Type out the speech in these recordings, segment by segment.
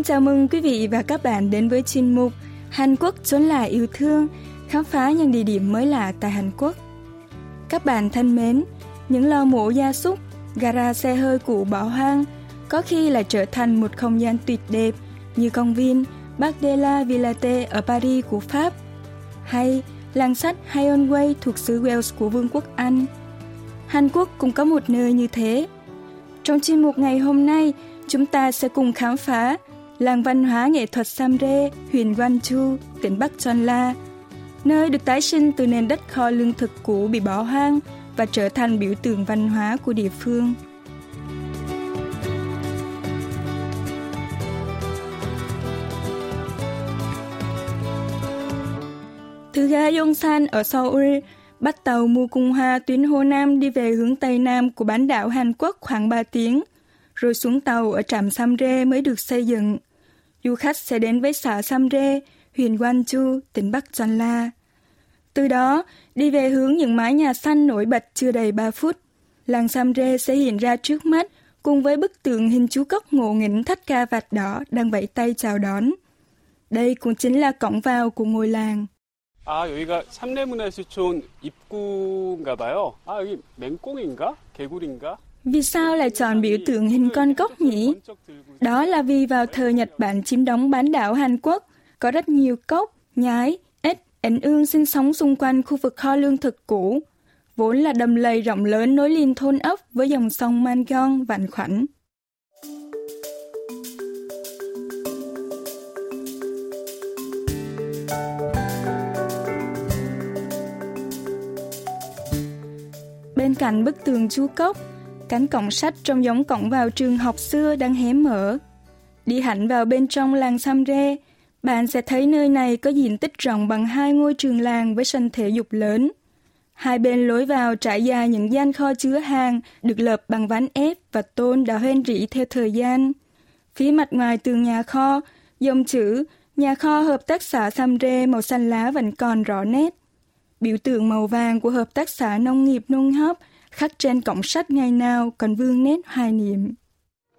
xin chào mừng quý vị và các bạn đến với chuyên mục Hàn Quốc chốn là yêu thương, khám phá những địa điểm mới lạ tại Hàn Quốc. Các bạn thân mến, những lò mổ gia súc, gara xe hơi cũ bỏ hoang có khi lại trở thành một không gian tuyệt đẹp như công viên Parc de la Villette ở Paris của Pháp hay làng sắt Hayonway thuộc xứ Wales của Vương quốc Anh. Hàn Quốc cũng có một nơi như thế. Trong chuyên mục ngày hôm nay, chúng ta sẽ cùng khám phá làng văn hóa nghệ thuật Samre, huyện Chu, tỉnh Bắc Chonla, nơi được tái sinh từ nền đất kho lương thực cũ bị bỏ hoang và trở thành biểu tượng văn hóa của địa phương. Từ ga Yongsan ở Seoul, bắt tàu mua cung hoa tuyến Hồ Nam đi về hướng Tây Nam của bán đảo Hàn Quốc khoảng 3 tiếng, rồi xuống tàu ở trạm Samre mới được xây dựng Du khách sẽ đến với xã Samre, huyện Gwangju, tỉnh Bắc Chonla. Từ đó, đi về hướng những mái nhà xanh nổi bật chưa đầy 3 phút. Làng Samre sẽ hiện ra trước mắt cùng với bức tượng hình chú cốc ngộ nghĩnh thắt ca vạt đỏ đang vẫy tay chào đón. Đây cũng chính là cổng vào của ngôi làng. 아, 여기가 삼례문화유수촌 입구인가 봐요. 아, 여기 맹꽁인가? 개구리인가? Vì sao lại chọn biểu tượng hình con cốc nhỉ? Đó là vì vào thời Nhật Bản chiếm đóng bán đảo Hàn Quốc, có rất nhiều cốc, nhái, ếch, ảnh ương sinh sống xung quanh khu vực kho lương thực cũ, vốn là đầm lầy rộng lớn nối liền thôn ốc với dòng sông Mangon vạn khoảnh. Bên cạnh bức tường chú cốc, cánh cổng sách trông giống cổng vào trường học xưa đang hé mở. Đi hẳn vào bên trong làng Samre, bạn sẽ thấy nơi này có diện tích rộng bằng hai ngôi trường làng với sân thể dục lớn. Hai bên lối vào trải dài những gian kho chứa hàng được lợp bằng ván ép và tôn đã hoen rỉ theo thời gian. Phía mặt ngoài tường nhà kho, dòng chữ Nhà kho hợp tác xã Samre màu xanh lá vẫn còn rõ nét. Biểu tượng màu vàng của Hợp tác xã Nông nghiệp Nông Hấp khắc trên cổng sắt ngày nào còn vương nét hoài niệm.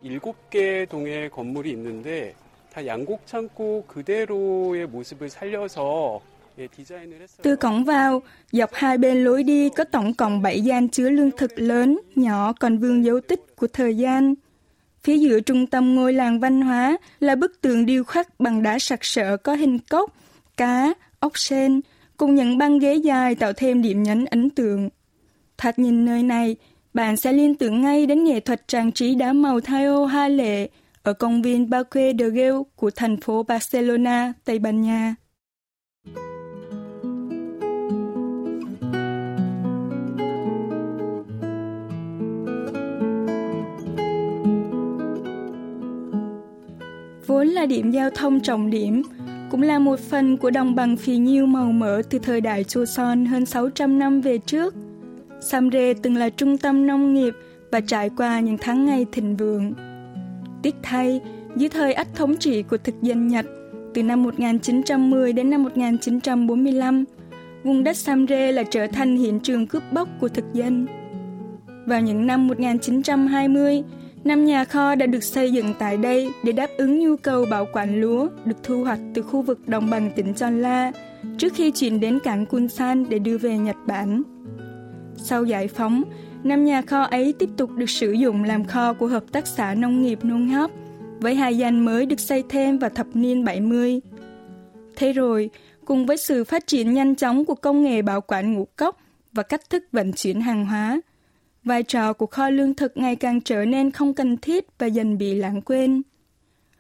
일곱 개 동의 건물이 있는데 다 양곡 창고 그대로의 모습을 살려서 예, 디자인을 했어요. Từ cổng vào, dọc hai bên lối đi có tổng cộng 7 gian chứa lương thực lớn, nhỏ còn vương dấu tích của thời gian. Phía giữa trung tâm ngôi làng văn hóa là bức tượng điêu khắc bằng đá sặc sỡ có hình cốc, cá, ốc sên, cùng những băng ghế dài tạo thêm điểm nhấn ấn tượng. Thật nhìn nơi này, bạn sẽ liên tưởng ngay đến nghệ thuật trang trí đá màu Thaio hoa lệ ở công viên Parque de Gel của thành phố Barcelona, Tây Ban Nha. Vốn là điểm giao thông trọng điểm, cũng là một phần của đồng bằng phì nhiêu màu mỡ từ thời đại Joseon hơn 600 năm về trước. Samre từng là trung tâm nông nghiệp và trải qua những tháng ngày thịnh vượng. Tiếc thay, dưới thời ách thống trị của thực dân Nhật từ năm 1910 đến năm 1945, vùng đất Samre là trở thành hiện trường cướp bóc của thực dân. Vào những năm 1920, năm nhà kho đã được xây dựng tại đây để đáp ứng nhu cầu bảo quản lúa được thu hoạch từ khu vực đồng bằng tỉnh Chonla trước khi chuyển đến cảng Kunsan để đưa về Nhật Bản. Sau giải phóng, năm nhà kho ấy tiếp tục được sử dụng làm kho của Hợp tác xã Nông nghiệp Nông Hấp, với hai danh mới được xây thêm vào thập niên 70. Thế rồi, cùng với sự phát triển nhanh chóng của công nghệ bảo quản ngũ cốc và cách thức vận chuyển hàng hóa, vai trò của kho lương thực ngày càng trở nên không cần thiết và dần bị lãng quên.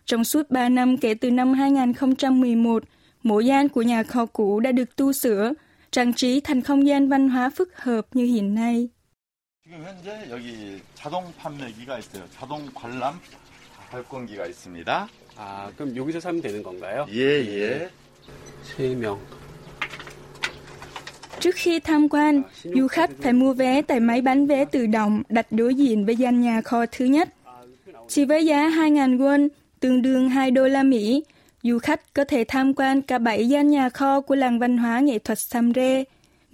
Trong suốt 3 năm kể từ năm 2011, mỗi gian của nhà kho cũ đã được tu sửa, trang trí thành không gian văn hóa phức hợp như hiện nay. 지금 현재 여기 자동 판매기가 있어요. 자동 관람 발권기가 있습니다. 아, 그럼 여기서 사면 되는 건가요? 예, 예. 세 명. Trước khi tham quan, du khách phải mua vé tại máy bán vé tự động đặt đối diện với gian nhà kho thứ nhất. Chỉ với giá 2.000 won, tương đương 2 đô la Mỹ, Du khách có thể tham quan cả bảy gian nhà kho của làng văn hóa nghệ thuật Samre,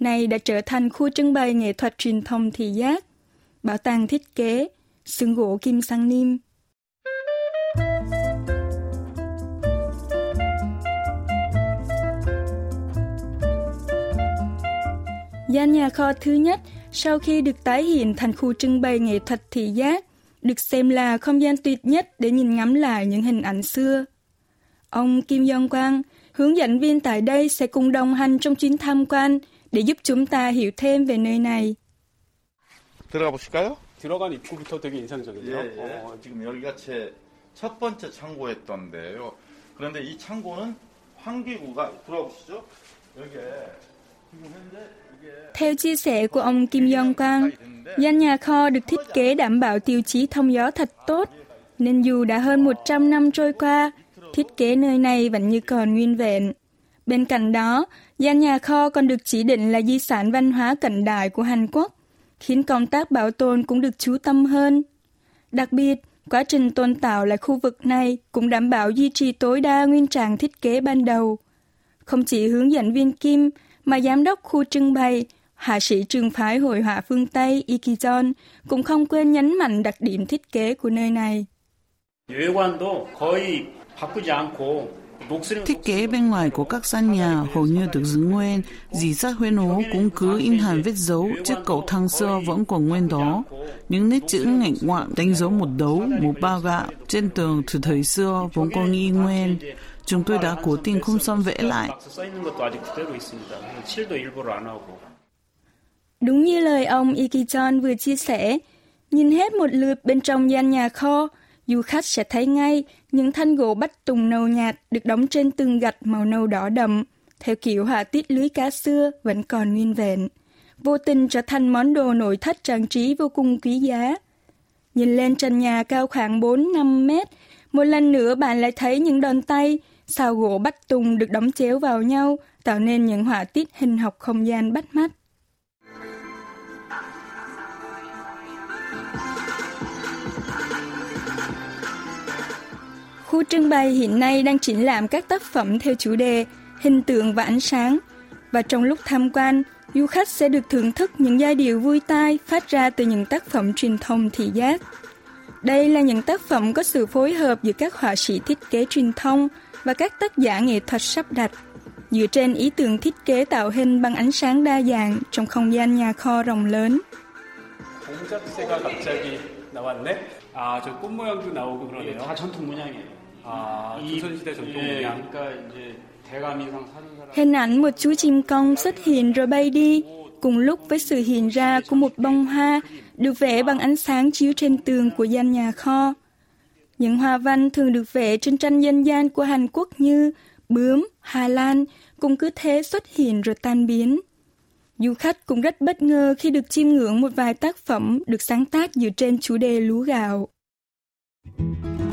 này đã trở thành khu trưng bày nghệ thuật truyền thông thị giác, bảo tàng thiết kế, xương gỗ kim sang niêm Gian nhà kho thứ nhất sau khi được tái hiện thành khu trưng bày nghệ thuật thị giác, được xem là không gian tuyệt nhất để nhìn ngắm lại những hình ảnh xưa. Ông Kim Yong Quang, hướng dẫn viên tại đây sẽ cùng đồng hành trong chuyến tham quan để giúp chúng ta hiểu thêm về nơi này. 들어가 보실까요? 들어간 입구부터 되게 인상적이네요. 예, 예. 어, 지금 여기가 제 첫 번째 창고였던데요. 그런데 이 창고는 환기구가 들어가 보시죠. 여기에 지금 현재 이게 Theo chia sẻ của ông Kim Yong Quang, gian nhà kho được thiết kế đảm bảo tiêu chí thông gió thật tốt, nên dù đã hơn 100 năm trôi qua, thiết kế nơi này vẫn như còn nguyên vẹn. Bên cạnh đó, gian nhà kho còn được chỉ định là di sản văn hóa cận đại của Hàn Quốc, khiến công tác bảo tồn cũng được chú tâm hơn. Đặc biệt, quá trình tôn tạo lại khu vực này cũng đảm bảo duy trì tối đa nguyên trạng thiết kế ban đầu. Không chỉ hướng dẫn viên Kim, mà giám đốc khu trưng bày, hạ sĩ trường phái hội họa phương Tây Ikijon cũng không quên nhấn mạnh đặc điểm thiết kế của nơi này. 외관도 거의 바꾸지 않고 녹슬은 Thiết kế bên ngoài của các gian nhà hầu như được giữ nguyên, dì sát huyên ố cũng cứ in hàn vết dấu, chiếc cầu thang xưa vẫn còn nguyên đó. Những nét chữ ngạnh ngoạn đánh dấu một đấu, một ba gạo trên tường từ thời xưa vốn còn y nguyên. Chúng tôi đã cố tình không xong vẽ lại. Đúng như lời ông Ikechon vừa chia sẻ, nhìn hết một lượt bên trong gian nhà kho, du khách sẽ thấy ngay những thanh gỗ bách tùng nâu nhạt được đóng trên tường gạch màu nâu đỏ đậm, theo kiểu họa tiết lưới cá xưa vẫn còn nguyên vẹn. Vô tình trở thành món đồ nội thất trang trí vô cùng quý giá. Nhìn lên trần nhà cao khoảng 4-5 mét, một lần nữa bạn lại thấy những đòn tay, xào gỗ bách tùng được đóng chéo vào nhau, tạo nên những họa tiết hình học không gian bắt mắt. Khu trưng bày hiện nay đang triển lãm các tác phẩm theo chủ đề hình tượng và ánh sáng. Và trong lúc tham quan, du khách sẽ được thưởng thức những giai điệu vui tai phát ra từ những tác phẩm truyền thông thị giác. Đây là những tác phẩm có sự phối hợp giữa các họa sĩ thiết kế truyền thông và các tác giả nghệ thuật sắp đặt, dựa trên ý tưởng thiết kế tạo hình bằng ánh sáng đa dạng trong không gian nhà kho rộng lớn. 공작새가 갑자기 나왔네. 아, 저 꽃 모양도 나오고 이게 그러네요. 다 전통 문양이에요. Hình ảnh một chú chim công xuất hiện rồi bay đi, cùng lúc với sự hiện ra của một bông hoa được vẽ bằng ánh sáng chiếu trên tường của gian nhà kho. Những hoa văn thường được vẽ trên tranh dân gian của Hàn Quốc như bướm, Hà Lan cũng cứ thế xuất hiện rồi tan biến. Du khách cũng rất bất ngờ khi được chiêm ngưỡng một vài tác phẩm được sáng tác dựa trên chủ đề lúa gạo. Thank you.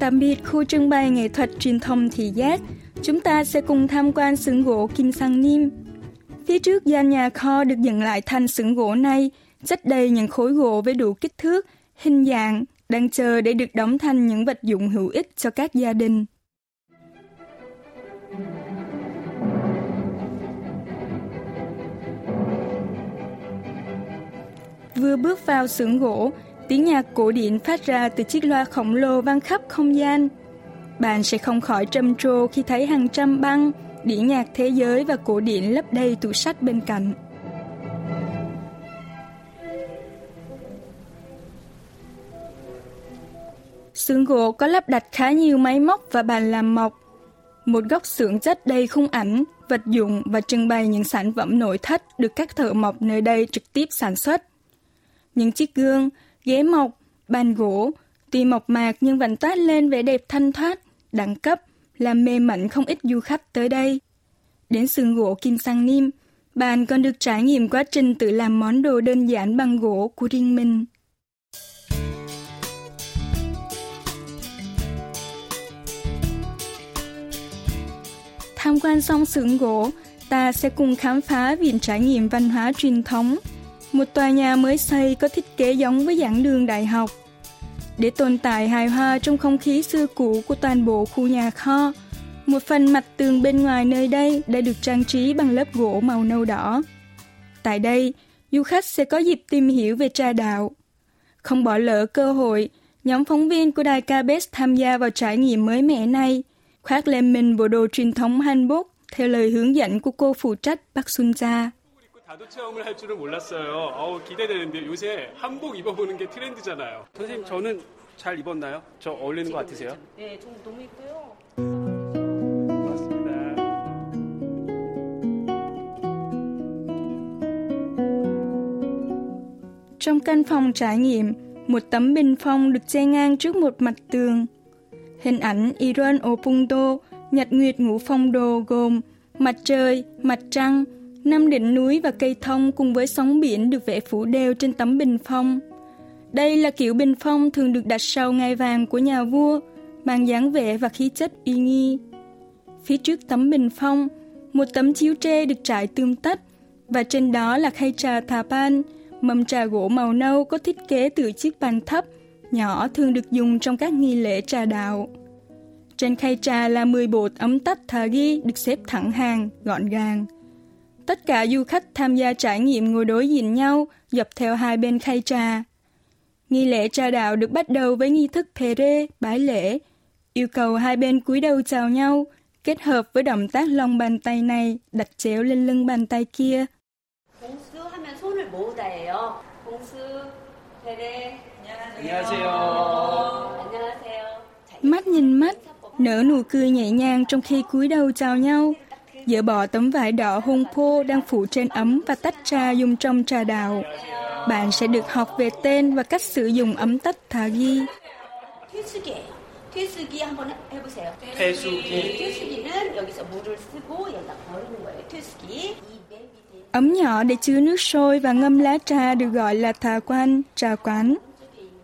Tạm biệt khu trưng bày nghệ thuật truyền thông thị giác, chúng ta sẽ cùng tham quan xưởng gỗ Kim Sang Nim. Phía trước gian nhà kho được dựng lại thành xưởng gỗ này, chất đầy những khối gỗ với đủ kích thước, hình dạng, đang chờ để được đóng thành những vật dụng hữu ích cho các gia đình. Vừa bước vào xưởng gỗ, tiếng nhạc cổ điển phát ra từ chiếc loa khổng lồ vang khắp không gian. Bạn sẽ không khỏi trầm trồ khi thấy hàng trăm băng, đĩa nhạc thế giới và cổ điển lấp đầy tủ sách bên cạnh. Xưởng gỗ có lắp đặt khá nhiều máy móc và bàn làm mộc. Một góc xưởng chất đầy khung ảnh, vật dụng và trưng bày những sản phẩm nội thất được các thợ mộc nơi đây trực tiếp sản xuất. Những chiếc gương, ghế mộc, bàn gỗ, tuy mộc mạc nhưng vẫn toát lên vẻ đẹp thanh thoát, đẳng cấp, làm mê mẩn không ít du khách tới đây. Đến sườn gỗ Kim Sang Nim, bạn còn được trải nghiệm quá trình tự làm món đồ đơn giản bằng gỗ của riêng mình. Tham quan xong xưởng gỗ, ta sẽ cùng khám phá viện trải nghiệm văn hóa truyền thống. Một tòa nhà mới xây có thiết kế giống với giảng đường đại học. Để tồn tại hài hòa trong không khí xưa cũ của toàn bộ khu nhà kho, một phần mặt tường bên ngoài nơi đây đã được trang trí bằng lớp gỗ màu nâu đỏ. Tại đây, du khách sẽ có dịp tìm hiểu về trà đạo. Không bỏ lỡ cơ hội, Nhóm phóng viên của đài KBS tham gia vào trải nghiệm mới mẻ này, khoác lên mình bộ đồ truyền thống Hanbok theo lời hướng dẫn của cô phụ trách Park Sun Ja. 다도 체험을 할 줄은 몰랐어요. 어우, 기대되는데 요새 한복 입어보는 게 트렌드잖아요. 선생님, 저는 잘 입었나요? 저 어울리는 것 같으세요? 네, 좀 너무 있고요. 맞습니다. Trong căn phòng trải nghiệm, một tấm bình phong được che ngang trước một mặt tường. Hình ảnh Iron Opunto, nhật nguyệt ngũ phong đồ gồm mặt trời, mặt trăng, năm đỉnh núi và cây thông cùng với sóng biển được vẽ phủ đều trên tấm bình phong. Đây là kiểu bình phong thường được đặt sau ngai vàng của nhà vua, mang dáng vẻ và khí chất uy nghi. Phía trước tấm bình phong, một tấm chiếu tre được trải tươm tất, và trên đó là khay trà thà pan, mâm trà gỗ màu nâu có thiết kế từ chiếc bàn thấp, nhỏ thường được dùng trong các nghi lễ trà đạo. Trên khay trà là 10 bột ấm tách thà ghi được xếp thẳng hàng, gọn gàng. Tất cả du khách tham gia trải nghiệm ngồi đối diện nhau, dọc theo hai bên khay trà. Nghi lễ trà đạo được bắt đầu với nghi thức phe rê, bái lễ, yêu cầu hai bên cúi đầu chào nhau, kết hợp với động tác lòng bàn tay này đặt chéo lên lưng bàn tay kia. Mắt nhìn mắt, nở nụ cười nhẹ nhàng trong khi cúi đầu chào nhau – dỡ bỏ tấm vải đỏ hôn phô đang phủ trên ấm và tách trà dùng trong trà đạo. Bạn sẽ được học về tên và cách sử dụng ấm tách thà ghi. 퇴수기예요. 퇴수기 한번 해- 해보세요. 퇴수기. 네, 퇴수기는 여기서 물을 쓰고 여기다 버리는 거예요. 퇴수기. 이맨 밑에 Ấm nhỏ để chứa nước sôi và ngâm lá trà được gọi là thà quan, trà quán.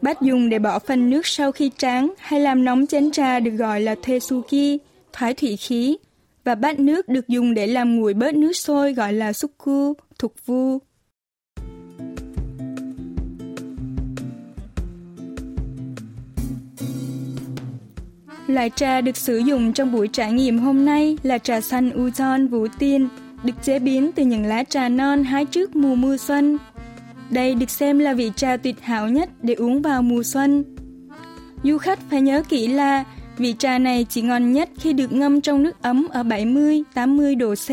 Bát dùng để bỏ phần nước sau khi tráng hay làm nóng chén trà được gọi là tesuki, thoái thủy khí. Và bát nước được dùng để làm nguội bớt nước sôi gọi là sukku, thục vu. Loại trà được sử dụng trong buổi trải nghiệm hôm nay là trà xanh Uzon Vũ Tiên, được chế biến từ những lá trà non hái trước mùa mưa xuân. Đây được xem là vị trà tuyệt hảo nhất để uống vào mùa xuân. Du khách phải nhớ kỹ là vị trà này chỉ ngon nhất khi được ngâm trong nước ấm ở 70-80 độ C.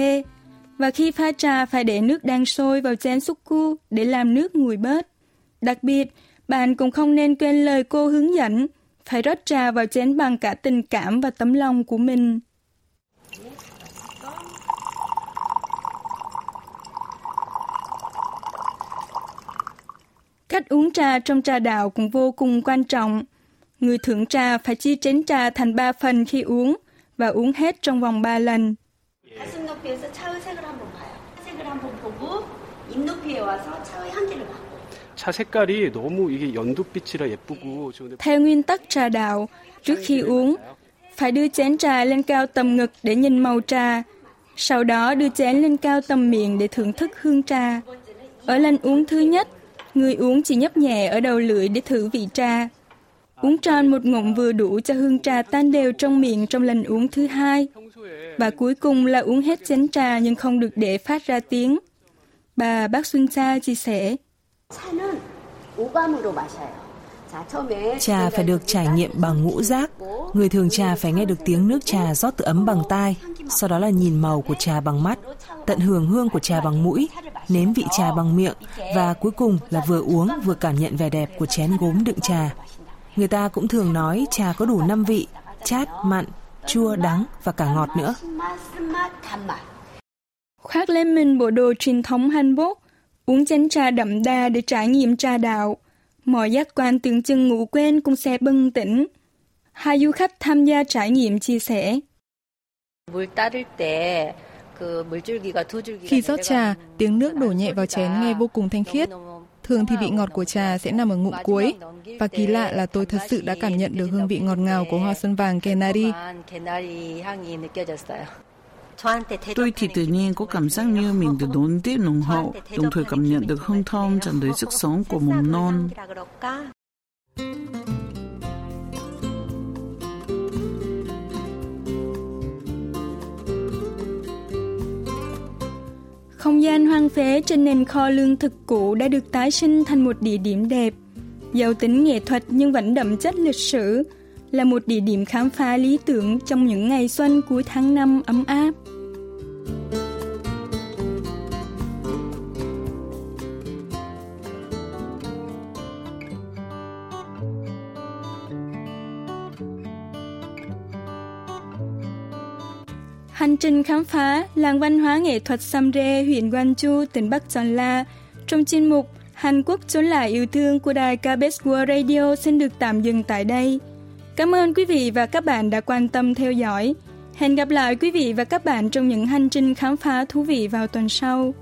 Và khi pha trà phải để nước đang sôi vào chén suku để làm nước nguội bớt. Đặc biệt, bạn cũng không nên quên lời cô hướng dẫn, phải rót trà vào chén bằng cả tình cảm và tấm lòng của mình. Cách uống trà trong trà đạo cũng vô cùng quan trọng. Người thưởng trà phải chia chén trà thành 3 phần khi uống và uống hết trong vòng 3 lần. Theo nguyên tắc trà đạo, trước khi uống, phải đưa chén trà lên cao tầm ngực để nhìn màu trà, sau đó đưa chén lên cao tầm miệng để thưởng thức hương trà. Ở lần uống thứ nhất, người uống chỉ nhấp nhẹ ở đầu lưỡi để thử vị trà. Uống tròn một ngụm vừa đủ cho hương trà tan đều trong miệng trong lần uống thứ hai. Và cuối cùng là uống hết chén trà nhưng không được để phát ra tiếng. Bà bác Xuân Sa chia sẻ. Trà phải được trải nghiệm bằng ngũ giác. Người thường trà phải nghe được tiếng nước trà rót từ ấm bằng tai, sau đó là nhìn màu của trà bằng mắt, tận hưởng hương của trà bằng mũi, nếm vị trà bằng miệng và cuối cùng là vừa uống vừa cảm nhận vẻ đẹp của chén gốm đựng trà. Người ta cũng thường nói trà có đủ năm vị, chát, mặn, chua, đắng và cả ngọt nữa. Khoác lên mình bộ đồ truyền thống Hàn Quốc, uống chén trà đậm đà để trải nghiệm trà đạo. Mọi giác quan tưởng chừng ngủ quên cũng sẽ bừng tỉnh. Hai du khách tham gia trải nghiệm chia sẻ. Khi rót trà, tiếng nước đổ nhẹ vào chén nghe vô cùng thanh khiết, Thường thì vị ngọt của trà sẽ nằm ở ngụm cuối và kỳ lạ là tôi thật sự đã cảm nhận được hương vị ngọt ngào của hoa sơn vàng kenari Tôi thì tự nhiên có cảm giác như mình được đón tiếp nồng hậu, đồng thời cảm nhận được hương thơm tràn đầy sức sống của mầm non. Không gian hoang phế trên nền kho lương thực cũ đã được tái sinh thành một địa điểm đẹp. giàu tính nghệ thuật nhưng vẫn đậm chất lịch sử, là một địa điểm khám phá lý tưởng trong những ngày xuân cuối tháng năm ấm áp. Trình khám phá làng văn hóa nghệ thuật Samre, huyện Gwangju, tỉnh Bắc Chọn La trong chuyên mục Hàn Quốc chốn lại yêu thương của đài KBS World Radio xin được tạm dừng tại đây. Cảm ơn quý vị và các bạn đã quan tâm theo dõi. Hẹn gặp lại quý vị và các bạn trong những hành trình khám phá thú vị vào tuần sau.